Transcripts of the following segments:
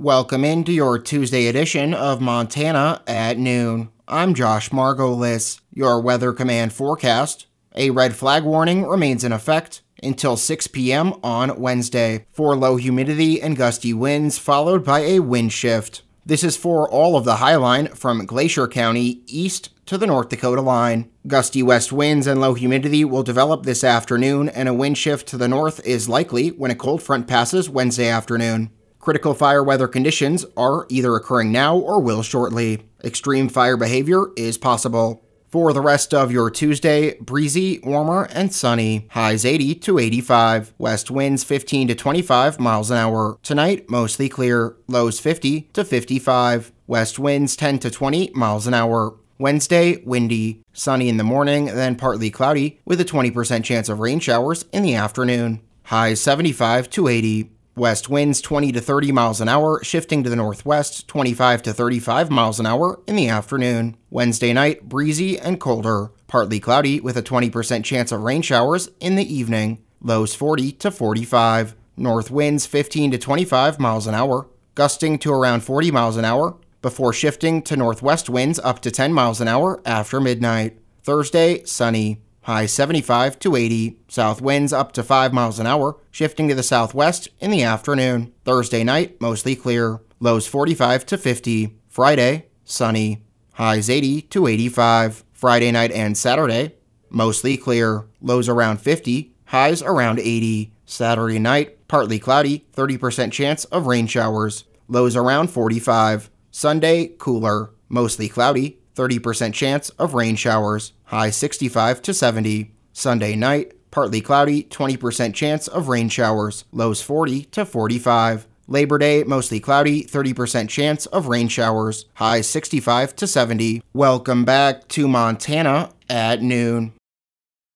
Welcome into your Tuesday edition of Montana at noon. I'm Josh Margolis. Your Weather Command forecast. A red flag warning remains in effect until 6 p.m. on Wednesday for low humidity and gusty winds, followed by a wind shift. This is for all of the High Line from Glacier County east to the North Dakota line. Gusty west winds and low humidity will develop this afternoon, and a wind shift to the north is likely when a cold front passes Wednesday afternoon. Critical fire weather conditions are either occurring now or will shortly. Extreme fire behavior is possible. For the rest of your Tuesday, breezy, warmer, and sunny. Highs 80 to 85. West winds 15 to 25 miles an hour. Tonight, mostly clear. Lows 50 to 55. West winds 10 to 20 miles an hour. Wednesday, windy. Sunny in the morning, then partly cloudy, with a 20% chance of rain showers in the afternoon. Highs 75 to 80. West winds 20 to 30 miles an hour, shifting to the northwest 25 to 35 miles an hour in the afternoon. Wednesday night, breezy and colder, partly cloudy with a 20% chance of rain showers in the evening. Lows 40 to 45. North winds 15 to 25 miles an hour, gusting to around 40 miles an hour, before shifting to northwest winds up to 10 miles an hour after midnight. Thursday, sunny. High 75 to 80. South winds up to 5 miles an hour, shifting to the southwest in the afternoon. Thursday night, mostly clear. Lows 45 to 50. Friday, sunny. Highs 80 to 85. Friday night and Saturday, mostly clear. Lows around 50. Highs around 80. Saturday night, partly cloudy, 30% chance of rain showers. Lows around 45. Sunday, cooler. Mostly cloudy, 30% chance of rain showers, high 65 to 70. Sunday night, partly cloudy, 20% chance of rain showers, lows 40 to 45. Labor Day, mostly cloudy, 30% chance of rain showers, highs 65 to 70. Welcome back to Montana at noon.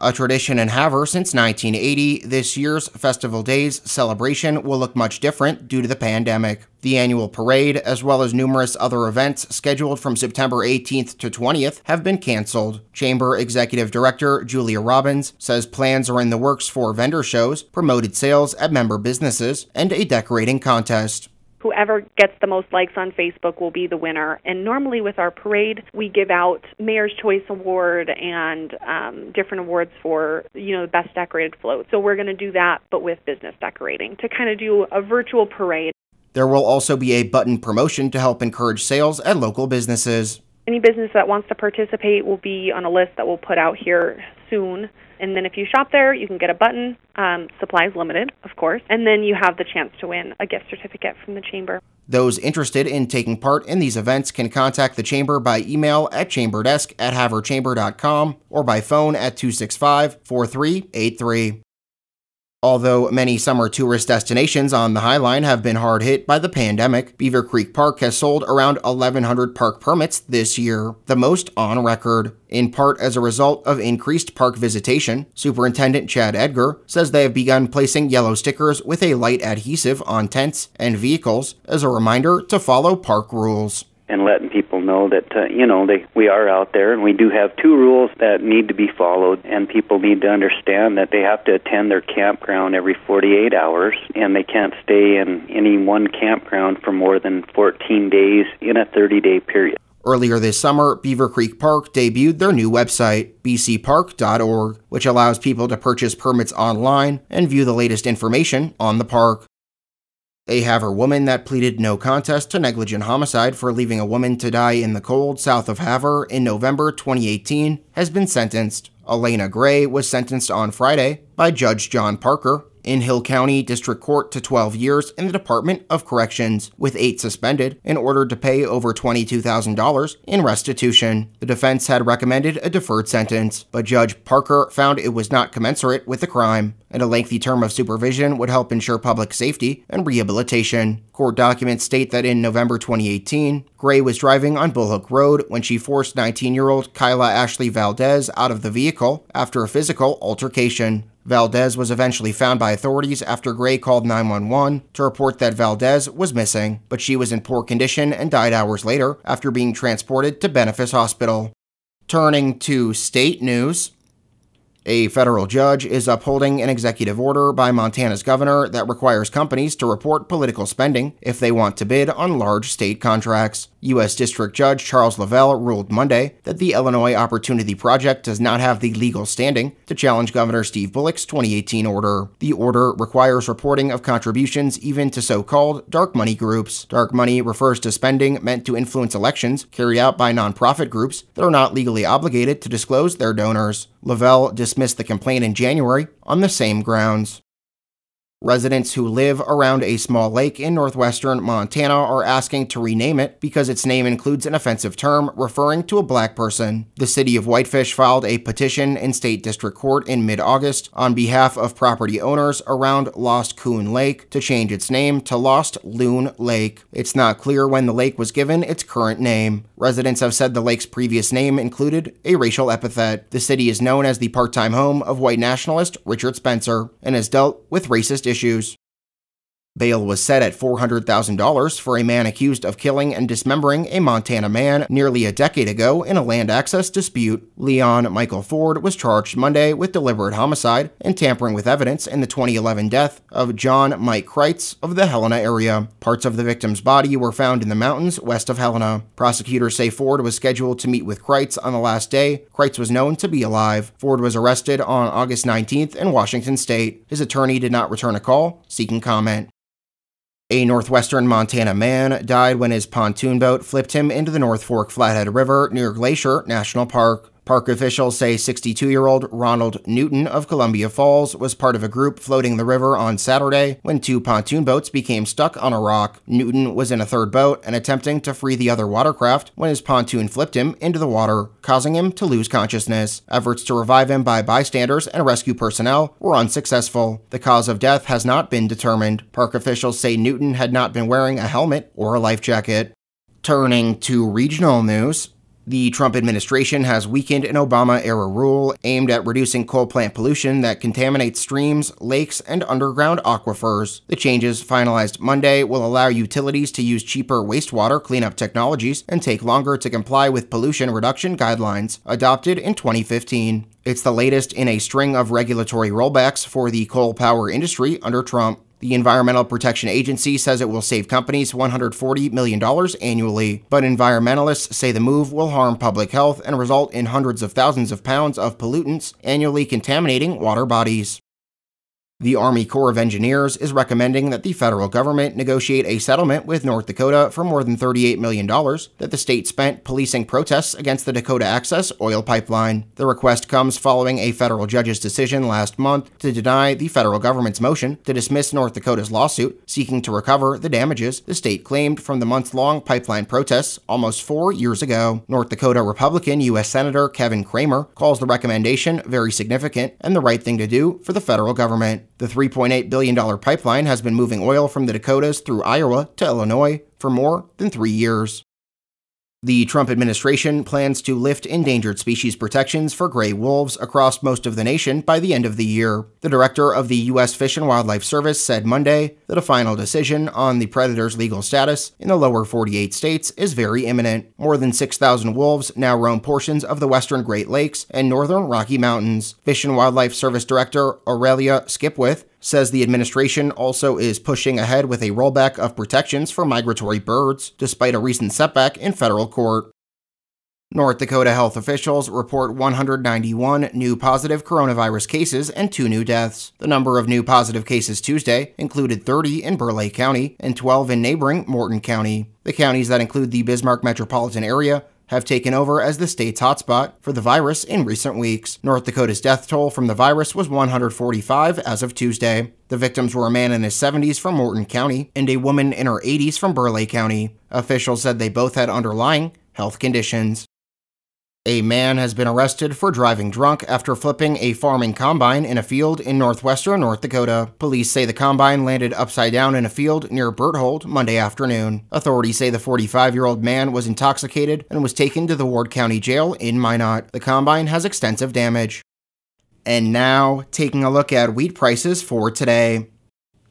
A tradition in Havre since 1980, this year's Festival Days celebration will look much different due to the pandemic. The annual parade, as well as numerous other events scheduled from September 18th to 20th, have been canceled. Chamber Executive Director Julia Robbins says plans are in the works for vendor shows, promoted sales at member businesses, and a decorating contest whoever gets the most likes on Facebook will be the winner. And normally with our parade, we give out Mayor's Choice Award and um, different awards for you know the best decorated float. So we're going to do that, but with business decorating to kind of do a virtual parade. There will also be a button promotion to help encourage sales at local businesses. Any business that wants to participate will be on a list that we'll put out here soon. And then if you shop there, you can get a button, um, supplies limited, of course, and then you have the chance to win a gift certificate from the Chamber. Those interested in taking part in these events can contact the Chamber by email at chamberdesk at havrechamber.com or by phone at 265 4383. Although many summer tourist destinations on the High Line have been hard hit by the pandemic, Beaver Creek Park has sold around 1,100 park permits this year, the most on record. In part as a result of increased park visitation, Superintendent Chad Edgar says they have begun placing yellow stickers with a light adhesive on tents and vehicles as a reminder to follow park rules and letting people know that uh, you know they we are out there and we do have two rules that need to be followed and people need to understand that they have to attend their campground every 48 hours and they can't stay in any one campground for more than 14 days in a 30-day period. Earlier this summer, Beaver Creek Park debuted their new website, bcpark.org, which allows people to purchase permits online and view the latest information on the park. A Havre woman that pleaded no contest to negligent homicide for leaving a woman to die in the cold south of Havre in November 2018 has been sentenced. Elena Gray was sentenced on Friday by Judge John Parker in Hill County District Court to 12 years in the Department of Corrections, with eight suspended, in order to pay over $22,000 in restitution. The defense had recommended a deferred sentence, but Judge Parker found it was not commensurate with the crime, and a lengthy term of supervision would help ensure public safety and rehabilitation. Court documents state that in November 2018, Gray was driving on Bullhook Road when she forced 19 year old Kyla Ashley Valdez out of the vehicle after a physical altercation. Valdez was eventually found by authorities after Gray called 911 to report that Valdez was missing, but she was in poor condition and died hours later after being transported to Benefis Hospital. Turning to state news, A federal judge is upholding an executive order by Montana's governor that requires companies to report political spending if they want to bid on large state contracts. U.S. District Judge Charles Lovell ruled Monday that the Illinois Opportunity Project does not have the legal standing to challenge Governor Steve Bullock's 2018 order. The order requires reporting of contributions even to so called dark money groups. Dark money refers to spending meant to influence elections carried out by nonprofit groups that are not legally obligated to disclose their donors. Lovell dismissed the complaint in January on the same grounds. Residents who live around a small lake in northwestern Montana are asking to rename it because its name includes an offensive term referring to a black person. The city of Whitefish filed a petition in state district court in mid August on behalf of property owners around Lost Coon Lake to change its name to Lost Loon Lake. It's not clear when the lake was given its current name. Residents have said the lake's previous name included a racial epithet. The city is known as the part time home of white nationalist Richard Spencer and has dealt with racist issues. Bail was set at $400,000 for a man accused of killing and dismembering a Montana man nearly a decade ago in a land access dispute. Leon Michael Ford was charged Monday with deliberate homicide and tampering with evidence in the 2011 death of John Mike Kreitz of the Helena area. Parts of the victim's body were found in the mountains west of Helena. Prosecutors say Ford was scheduled to meet with Kreitz on the last day. Kreitz was known to be alive. Ford was arrested on August 19th in Washington state. His attorney did not return a call seeking comment. A northwestern Montana man died when his pontoon boat flipped him into the North Fork Flathead River near Glacier National Park. Park officials say 62 year old Ronald Newton of Columbia Falls was part of a group floating the river on Saturday when two pontoon boats became stuck on a rock. Newton was in a third boat and attempting to free the other watercraft when his pontoon flipped him into the water, causing him to lose consciousness. Efforts to revive him by bystanders and rescue personnel were unsuccessful. The cause of death has not been determined. Park officials say Newton had not been wearing a helmet or a life jacket. Turning to regional news, the Trump administration has weakened an Obama era rule aimed at reducing coal plant pollution that contaminates streams, lakes, and underground aquifers. The changes, finalized Monday, will allow utilities to use cheaper wastewater cleanup technologies and take longer to comply with pollution reduction guidelines adopted in 2015. It's the latest in a string of regulatory rollbacks for the coal power industry under Trump. The Environmental Protection Agency says it will save companies $140 million annually, but environmentalists say the move will harm public health and result in hundreds of thousands of pounds of pollutants annually contaminating water bodies. The Army Corps of Engineers is recommending that the federal government negotiate a settlement with North Dakota for more than $38 million that the state spent policing protests against the Dakota Access oil pipeline. The request comes following a federal judge's decision last month to deny the federal government's motion to dismiss North Dakota's lawsuit seeking to recover the damages the state claimed from the month long pipeline protests almost four years ago. North Dakota Republican U.S. Senator Kevin Cramer calls the recommendation very significant and the right thing to do for the federal government. The $3.8 billion pipeline has been moving oil from the Dakotas through Iowa to Illinois for more than three years. The Trump administration plans to lift endangered species protections for gray wolves across most of the nation by the end of the year. The director of the U.S. Fish and Wildlife Service said Monday that a final decision on the predator's legal status in the lower 48 states is very imminent. More than 6,000 wolves now roam portions of the western Great Lakes and northern Rocky Mountains. Fish and Wildlife Service Director Aurelia Skipwith says the administration also is pushing ahead with a rollback of protections for migratory birds, despite a recent setback in federal court. North Dakota health officials report 191 new positive coronavirus cases and two new deaths. The number of new positive cases Tuesday included 30 in Burleigh County and 12 in neighboring Morton County. The counties that include the Bismarck metropolitan area have taken over as the state's hotspot for the virus in recent weeks. North Dakota's death toll from the virus was 145 as of Tuesday. The victims were a man in his 70s from Morton County and a woman in her 80s from Burleigh County. Officials said they both had underlying health conditions. A man has been arrested for driving drunk after flipping a farming combine in a field in northwestern North Dakota. Police say the combine landed upside down in a field near Berthold Monday afternoon. Authorities say the 45 year old man was intoxicated and was taken to the Ward County Jail in Minot. The combine has extensive damage. And now, taking a look at wheat prices for today.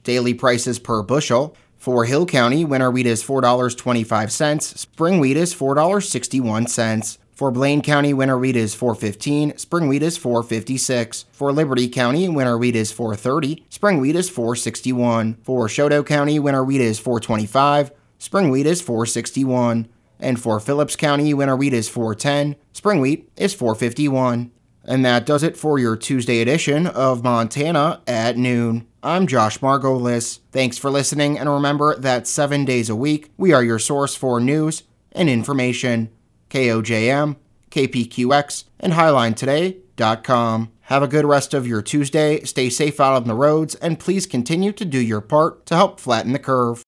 Daily prices per bushel. For Hill County, winter wheat is $4.25, spring wheat is $4.61. For Blaine County, winter wheat is 415, spring wheat is 456. For Liberty County, winter wheat is 430, spring wheat is 461. For Chouteau County, winter wheat is 425, spring wheat is 461. And for Phillips County, winter wheat is 410, spring wheat is 451. And that does it for your Tuesday edition of Montana at noon. I'm Josh Margolis. Thanks for listening, and remember that seven days a week, we are your source for news and information. KOJM, KPQX, and HighlineToday.com. Have a good rest of your Tuesday, stay safe out on the roads, and please continue to do your part to help flatten the curve.